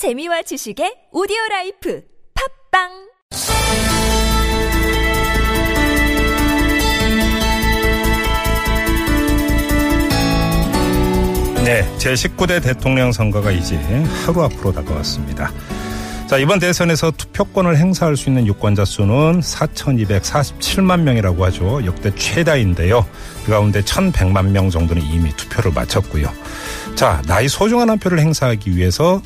재미와 지식의 오디오 라이프 팟빵 네, 제19대 대통령 선거가 이제 하루 앞으로 다가왔습니다. 자, 이번 대선에서 투표권을 행사할 수 있는 유권자 수는 4,247만 명이라고 하죠. 역대 최다인데요. 그 가운데 1,100만 명 정도는 이미 투표를 마쳤고요. 자, 나의 소중한 한 표를 행사하기 위해서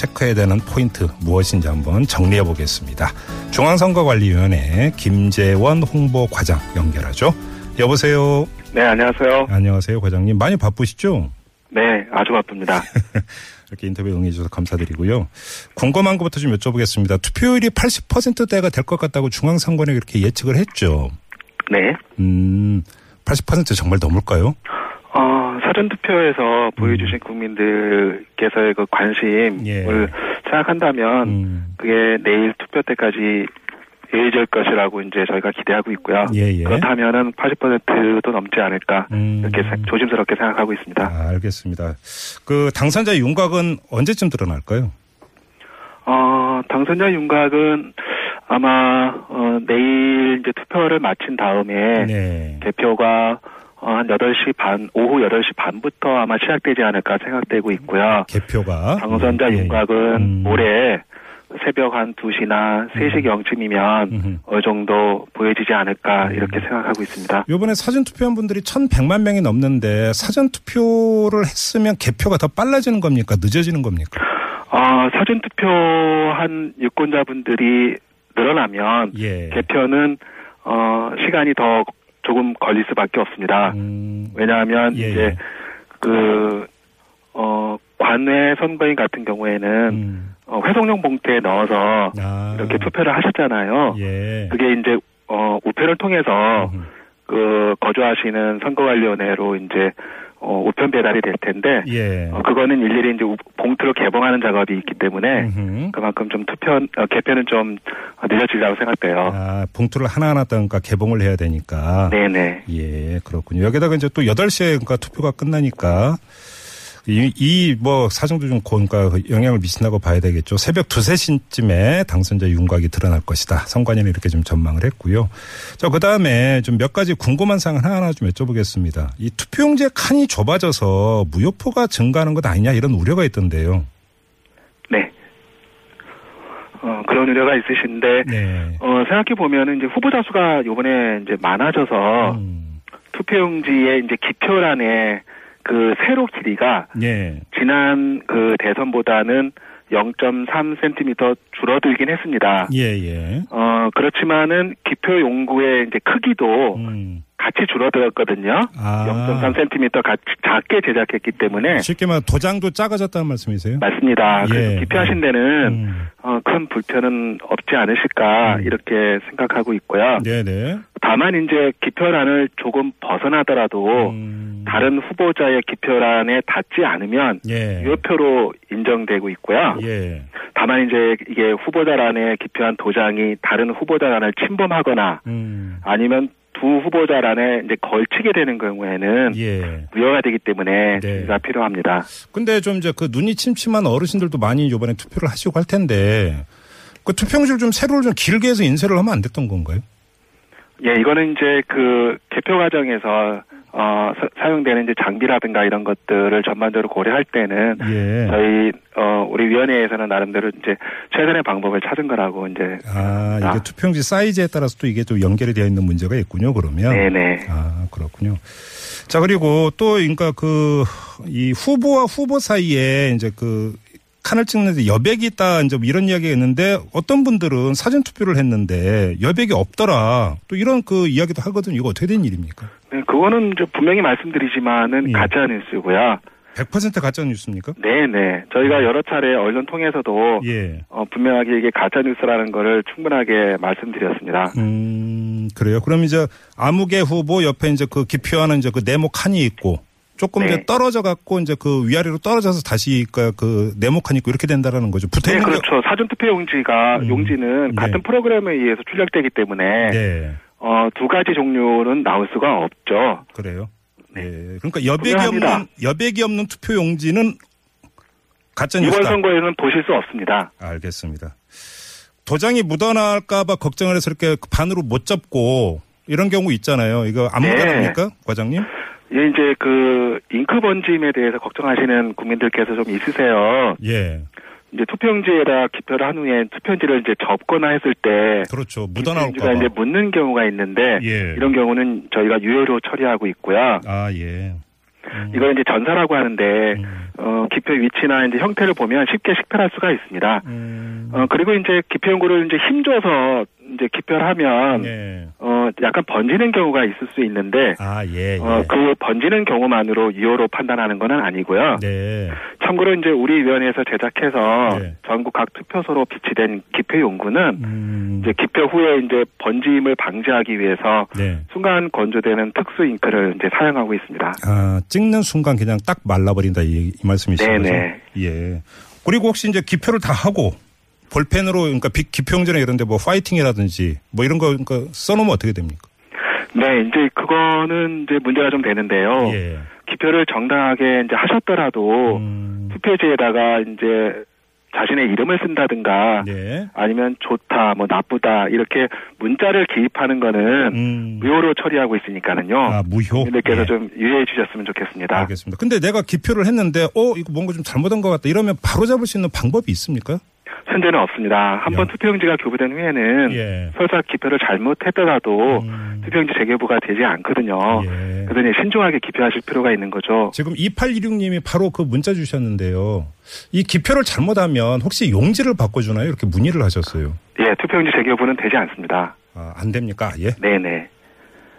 체크해야 되는 포인트 무엇인지 한번 정리해 보겠습니다. 중앙선거관리위원회 김재원 홍보과장 연결하죠. 여보세요. 네, 안녕하세요. 안녕하세요, 과장님. 많이 바쁘시죠? 네, 아주 바쁩니다. 이렇게 인터뷰 응해주셔서 감사드리고요. 궁금한 것부터 좀 여쭤보겠습니다. 투표율이 80%대가 될 것 같다고 중앙선관위 그렇게 예측을 했죠. 네. 음, 80% 정말 넘을까요? 어, 사전 투표에서 보여주신 국민들께서의 그 관심을 예. 생각한다면, 음, 그게 내일 투표 때까지 이어질 것이라고 이제 저희가 기대하고 있고요. 예, 예. 그렇다면은 80%도 넘지 않을까, 음. 이렇게 생- 조심스럽게 생각하고 있습니다. 아, 알겠습니다. 그 당선자 윤곽은 언제쯤 드러날까요? 어, 당선자 윤곽은 아마, 어, 내일 이제 투표를 마친 다음에, 네. 개표가 어, 한 8시 반, 오후 8시 반부터 아마 시작되지 않을까 생각되고 있고요. 개표가. 당선자 예, 예. 윤곽은 음. 모레 새벽 한 2시나 3시경쯤이면 음흠. 어느 정도 보여지지 않을까 음. 이렇게 생각하고 있습니다. 요번에 사전투표한 분들이 1,100만 명이 넘는데 사전투표를 했으면 개표가 더 빨라지는 겁니까? 늦어지는 겁니까? 어, 사전투표한 유권자분들이 늘어나면 예. 개표는 어, 시간이 더 조금 걸릴 수밖에 없습니다. 음, 왜냐하면 예, 이제 예. 그 어, 관외 선거인 같은 경우에는 음. 어, 회송용 봉투에 넣어서 아. 이렇게 투표를 하셨잖아요. 예. 그게 이제 어, 우편을 통해서 음흠. 그 거주하시는 선거관리원회로 이제 어, 우편 배달이 될 텐데 예. 어, 그거는 일일이 이제 우- 봉투를 개봉하는 작업이 있기 때문에 음흠. 그만큼 좀 투표 어, 개표는 좀 늦어지리라고 생각돼요. 아, 봉투를 하나하나 그러니까 개봉을 해야 되니까. 네네. 예, 그렇군요. 여기다가 이제 또 8시에 그러니까 투표가 끝나니까 이, 이뭐 사정도 좀 고- 그러니까 영향을 미친다고 봐야 되겠죠. 새벽 2, 3시쯤에 당선자 윤곽이 드러날 것이다. 선관위는 이렇게 좀 전망을 했고요. 자, 그 다음에 좀 몇 가지 궁금한 사항 하나하나 좀 여쭤보겠습니다. 이 투표용지의 칸이 좁아져서 무효표가 증가하는 것 아니냐 이런 우려가 있던데요. 네. 어, 그런 우려가 있으신데 네. 어, 생각해 보면은 이제 후보자 수가 요번에 이제 많아져서 음, 투표용지에 이제 기표란에 그 세로 길이가 예. 지난 그 대선보다는 0.3cm 줄어들긴 했습니다. 예, 예. 어, 그렇지만은 기표 용구의 이제 크기도 음. 같이 줄어들었거든요. 아. 0.3cm 같이 작게 제작했기 때문에 쉽게 말해 도장도 작아졌다는 말씀이세요? 맞습니다. 그래서 예. 기표하신 데는 음. 어, 큰 불편은 없지 않으실까 음. 이렇게 생각하고 있고요. 네네. 다만 이제 기표란을 조금 벗어나더라도 음. 다른 후보자의 기표란에 닿지 않으면 예. 유효표로 인정되고 있고요. 예. 다만 이제 이게 후보자란에 기표한 도장이 다른 후보자란을 침범하거나 음. 아니면 두 후보자 란에 이제 걸치게 되는 경우에는 예. 무효가 되기 때문에 네. 주의가 필요합니다. 근데 좀 이제 그 눈이 침침한 어르신들도 많이 이번에 투표를 하시고 할 텐데 그 투표용지를 좀 세로를 좀 길게 해서 인쇄를 하면 안 됐던 건가요? 예, 이거는 이제 그 개표 과정에서 어, 사, 용되는 이제 장비라든가 이런 것들을 전반적으로 고려할 때는 예. 저희 어 우리 위원회에서는 나름대로 이제 최선의 방법을 찾은 거라고 이제 아, 이게 아. 투표용지 사이즈에 따라서 또 이게 좀 연결이 되어 있는 문제가 있군요, 그러면. 네네 아, 그렇군요. 자, 그리고 또, 그러니까 그, 이 후보와 후보 사이에 이제 그, 칸을 찍는데 여백이 있다, 이제 뭐 이런 이야기가 있는데 어떤 분들은 사전 투표를 했는데 여백이 없더라. 또 이런 그 이야기도 하거든요. 이거 어떻게 된 일입니까? 네, 그거는 이제 분명히 말씀드리지만은 예. 가짜 뉴스고요. 100% 가짜 뉴스입니까? 네 네 저희가 여러 차례 언론 통해서도 예. 어, 분명하게 이게 가짜 뉴스라는 거를 충분하게 말씀드렸습니다. 음, 그래요. 그럼 이제 아무개 후보 옆에 이제 그 기표하는 이제 그 네모 칸이 있고 조금 네. 이제 떨어져 갖고 이제 그 위아래로 떨어져서 다시 그, 그 네모 칸이 있고 이렇게 된다라는 거죠. 붙어 네, 있는 게 그렇죠. 사전 투표 용지가 음. 용지는 네. 같은 프로그램에 의해서 출력되기 때문에 네. 어, 두 가지 종류는 나올 수가 없죠. 그래요. 네. 예. 그러니까 여백이 분명합니다. 없는 여백이 없는 투표 용지는 가짜 이번 뉴스다. 선거에는 보실 수 없습니다. 알겠습니다. 도장이 묻어날까봐 걱정을 해서 이렇게 반으로 못 접고 이런 경우 있잖아요. 이거 안 네. 묻어납니까, 과장님? 예, 이제 그 잉크 번짐에 대해서 걱정하시는 국민들께서 좀 있으세요. 예, 이제 투표용지에다 기표를 한 후에 투표용지를 이제 접거나 했을 때 그렇죠. 기표용지가 묻어 나올까봐. 이제 묻는 경우가 있는데 예. 이런 경우는 저희가 유효로 처리하고 있고요. 아 예. 음. 이걸 이제 전사라고 하는데 음. 어, 기표 위치나 이제 형태를 보면 쉽게 식별할 수가 있습니다. 음. 어, 그리고 이제 기표용구를 이제 힘줘서 이제 기표를 하면 예. 어, 약간 번지는 경우가 있을 수 있는데 아 예. 예. 어, 그 번지는 경우만으로 유효로 판단하는 것은 아니고요. 네. 참고로 이제 우리 위원회에서 제작해서 네. 전국 각 투표소로 비치된 기표 용구는 음. 이제 기표 후에 이제 번짐을 방지하기 위해서 네. 순간 건조되는 특수 잉크를 이제 사용하고 있습니다. 아 찍는 순간 그냥 딱 말라버린다 이, 이 말씀이신 거죠? 네네. 예. 그리고 혹시 이제 기표를 다 하고 볼펜으로 그러니까 비- 기표용지나 이런데 뭐 파이팅이라든지 뭐 이런 거 그러니까 써놓으면 어떻게 됩니까? 네, 이제 그거는 이제 문제가 좀 되는데요. 예. 기표를 정당하게 이제 하셨더라도 음. 투표지에다가 이제 자신의 이름을 쓴다든가 네. 아니면 좋다, 뭐 나쁘다 이렇게 문자를 기입하는 거는 음. 무효로 처리하고 있으니까는요. 아 무효. 국민들께서 예. 좀 유의해 주셨으면 좋겠습니다. 알겠습니다. 근데 내가 기표를 했는데 어 이거 뭔가 좀 잘못한 것 같다 이러면 바로 잡을 수 있는 방법이 있습니까? 현재는 없습니다. 한번 야. 투표용지가 교부된 후에는 예. 설사 기표를 잘못했더라도 음. 투표용지 재교부가 되지 않거든요. 예. 이제 신중하게 기표하실 필요가 있는 거죠. 지금 2816님이 바로 그 문자 주셨는데요. 이 기표를 잘못하면 혹시 용지를 바꿔주나요? 이렇게 문의를 하셨어요. 예, 투표용지 재교부는 되지 않습니다. 아, 안 됩니까? 예. 네네.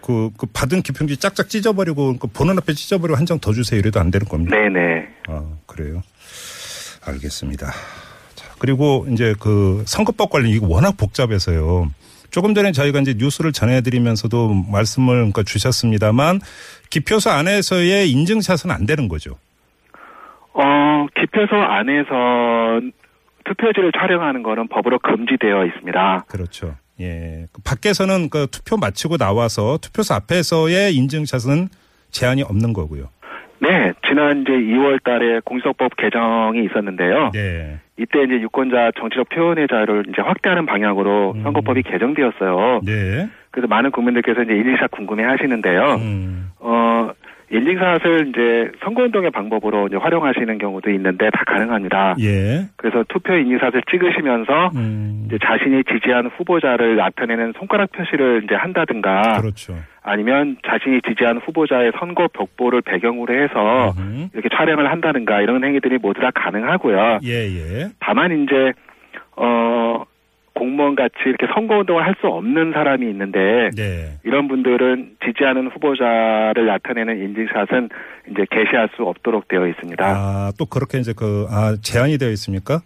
그, 그 받은 기표용지 짝짝 찢어버리고 그 보는 앞에 찢어버리고 한 장 더 주세요. 이래도 안 되는 겁니다. 네네. 아, 그래요. 알겠습니다. 자, 그리고 이제 그 선거법 관련 이거 워낙 복잡해서요. 조금 전에 저희가 이제 뉴스를 전해드리면서도 말씀을 그러니까 주셨습니다만 기표소 안에서의 인증샷은 안 되는 거죠. 어, 기표소 안에서 투표지를 촬영하는 거는 법으로 금지되어 있습니다. 그렇죠. 예. 그 밖에서는 그 투표 마치고 나와서 투표소 앞에서의 인증샷은 제한이 없는 거고요. 네, 지난 이제 2월 달에 공직선거법 개정이 있었는데요. 네. 이때 이제 유권자 정치적 표현의 자유를 이제 확대하는 방향으로 음. 선거법이 개정되었어요. 네. 그래서 많은 국민들께서 이제 인증샷 궁금해 하시는데요. 음. 어, 인증샷을 이제 선거운동의 방법으로 이제 활용하시는 경우도 있는데 다 가능합니다. 예. 그래서 투표 인증샷을 찍으시면서 음. 이제 자신이 지지한 후보자를 나타내는 손가락 표시를 이제 한다든가 그렇죠. 아니면 자신이 지지한 후보자의 선거 벽보를 배경으로 해서 음. 이렇게 촬영을 한다든가 이런 행위들이 모두 다 가능하고요. 예, 예. 다만 이제 어 공무원 같이 이렇게 선거 운동을 할 수 없는 사람이 있는데 네. 이런 분들은 지지하는 후보자를 나타내는 인증샷은 이제 게시할 수 없도록 되어 있습니다. 아, 또 그렇게 이제 그, 아, 제한이 되어 있습니까?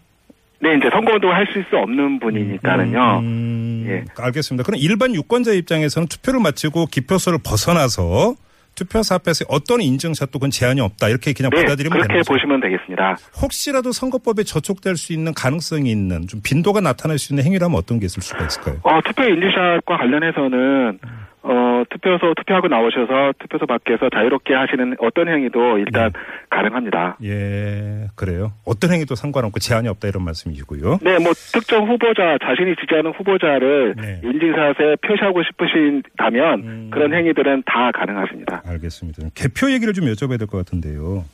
네, 이제 선거 운동을 할수 없는 분이니까는요. 음, 예. 알겠습니다. 그럼 일반 유권자 입장에서는 투표를 마치고 기표소를 벗어나서 투표소 앞에서 어떤 인증샷도 그건 제한이 없다. 이렇게 그냥 네, 받아들이면 그렇게 되는 거죠. 보시면 되겠습니다. 혹시라도 선거법에 저촉될 수 있는 가능성이 있는 좀 빈도가 나타날 수 있는 행위라면 어떤 게 있을 수가 있을까요? 어, 투표 인증샷과 관련해서는 어, 투표소 투표하고 나오셔서 투표소 밖에서 자유롭게 하시는 어떤 행위도 일단 네. 가능합니다. 예, 그래요. 어떤 행위도 상관없고 제한이 없다 이런 말씀이시고요. 네, 뭐 특정 후보자 자신이 지지하는 후보자를 네. 인증샷에 표시하고 싶으신다면 음. 그런 행위들은 다 가능하십니다. 알겠습니다. 개표 얘기를 좀 여쭤봐야 될 것 같은데요.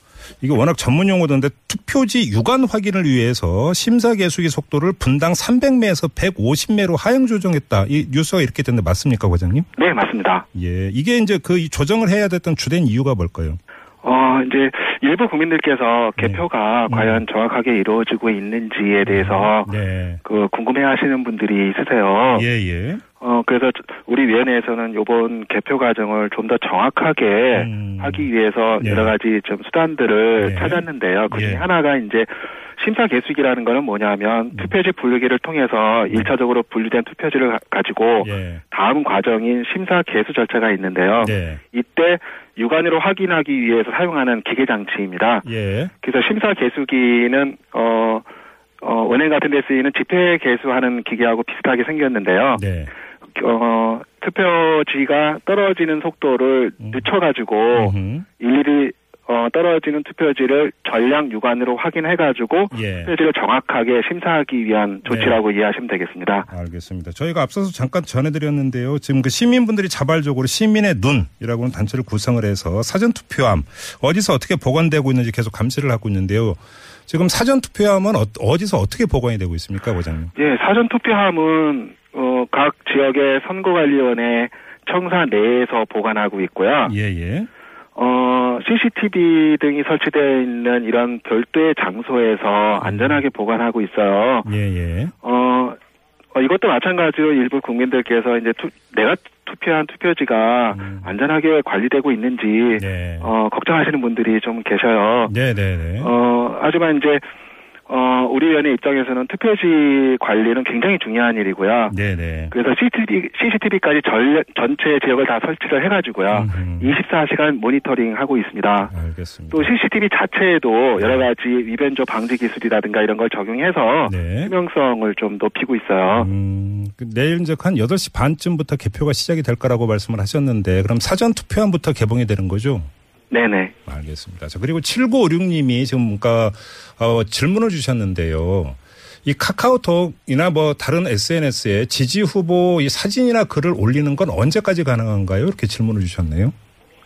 이게 워낙 전문 용어던데 투표지 유관 확인을 위해서 심사 계수기 속도를 분당 300매에서 150매로 하향 조정했다. 이 뉴스가 이렇게 됐는데 맞습니까, 과장님? 네, 맞습니다. 예. 이게 이제 그 조정을 해야 됐던 주된 이유가 뭘까요? 어, 이제 일부 국민들께서 네. 개표가 음. 과연 정확하게 이루어지고 있는지에 대해서 네. 그 궁금해 하시는 분들이 있으세요. 예, 예. 어, 그래서 우리 위원회에서는 요번 개표 과정을 좀 더 정확하게 음. 하기 위해서 네. 여러 가지 좀 수단들을 네. 찾았는데요. 그 중에 예. 하나가 이제 심사 개수기라는 거는 뭐냐면 음. 투표지 분류기를 통해서 일차적으로 분류된 투표지를 가- 가지고 예. 다음 과정인 심사 개수 절차가 있는데요. 네. 이때 육안으로 확인하기 위해서 사용하는 기계 장치입니다. 예. 그래서 심사 개수기는 어, 어, 은행 같은 데 쓰이는 집회 개수하는 기계하고 비슷하게 생겼는데요. 네. 어, 투표지가 떨어지는 속도를 음. 늦춰가지고 음흠. 일일이 어, 떨어지는 투표지를 전량 유관으로 확인해가지고 예. 투표지를 정확하게 심사하기 위한 조치라고 이해하시면 되겠습니다. 알겠습니다. 저희가 앞서서 잠깐 전해드렸는데요. 지금 그 시민분들이 자발적으로 시민의 눈이라고는 단체를 구성을 해서 사전 투표함 어디서 어떻게 보관되고 있는지 계속 감시를 하고 있는데요. 지금 사전 투표함은 어, 어디서 어떻게 보관이 되고 있습니까, 과장님? 예, 사전 투표함은 어, 각 지역의 선거관리위원회 청사 내에서 보관하고 있고요. 예, 예. 어, CCTV 등이 설치되어 있는 이런 별도의 장소에서 안전하게 보관하고 있어요. 예, 예. 어, 어, 이것도 마찬가지로 일부 국민들께서 이제 투, 내가 투표한 투표지가 음. 안전하게 관리되고 있는지 네. 어, 걱정하시는 분들이 좀 계셔요. 네, 네, 네. 어, 하지만 이제 어, 우리 위원회 입장에서는 투표지 관리는 굉장히 중요한 일이고요. 네, 네. 그래서 CCTV, CCTV까지 전, 전체 지역을 다 설치를 해가지고요. 음흠. 24시간 모니터링 하고 있습니다. 알겠습니다. 또 CCTV 자체에도 여러 가지 위변조 방지 기술이라든가 이런 걸 적용해서 네. 투명성을 좀 높이고 있어요. 음, 그 내일 이제 한 8시 반쯤부터 개표가 시작이 될 거라고 말씀을 하셨는데 그럼 사전 투표함부터 개봉이 되는 거죠? 네네. 알겠습니다. 자, 그리고 7956님이 지금 뭔가 어, 질문을 주셨는데요. 이 카카오톡이나 뭐 다른 SNS에 지지 후보 이 사진이나 글을 올리는 건 언제까지 가능한가요? 이렇게 질문을 주셨네요.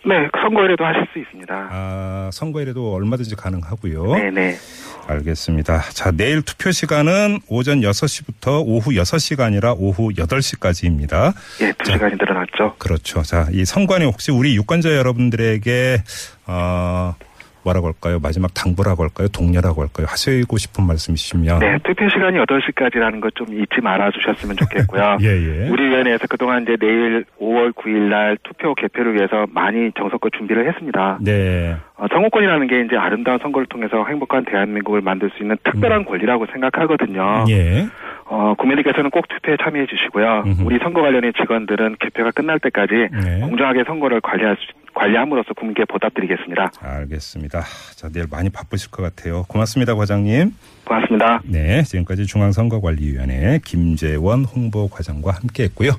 네, 선거일에도 하실 수 있습니다. 아, 선거일에도 얼마든지 가능하고요. 네네. 알겠습니다. 자, 내일 투표 시간은 오전 6시부터 오후 6시가 아니라 오후 8시까지입니다. 예, 두 시간이 늘어났죠. 그렇죠. 자, 이 선관위 혹시 우리 유권자 여러분들에게 어 뭐라고 할까요? 마지막 당부라고 할까요? 독려라고 할까요? 하시고 싶은 말씀이시면 네, 투표 시간이 8시까지라는 것 좀 잊지 말아 주셨으면 좋겠고요. 예, 예. 우리 위원회에서 그동안 이제 내일 5월 9일 날 투표 개표를 위해서 많이 정석껏 준비를 했습니다. 네. 어, 선거권이라는 게 이제 아름다운 선거를 통해서 행복한 대한민국을 만들 수 있는 특별한 권리라고 생각하거든요. 음. 예. 어, 국민들께서는 꼭 투표에 참여해 주시고요. 음흠. 우리 선거 관련의 직원들은 개표가 끝날 때까지 네. 공정하게 선거를 관리할 수, 관리함으로써 국민께 보답드리겠습니다. 알겠습니다. 자, 내일 많이 바쁘실 것 같아요. 고맙습니다, 과장님. 고맙습니다. 네, 지금까지 중앙선거관리위원회 김재원 홍보과장과 함께했고요.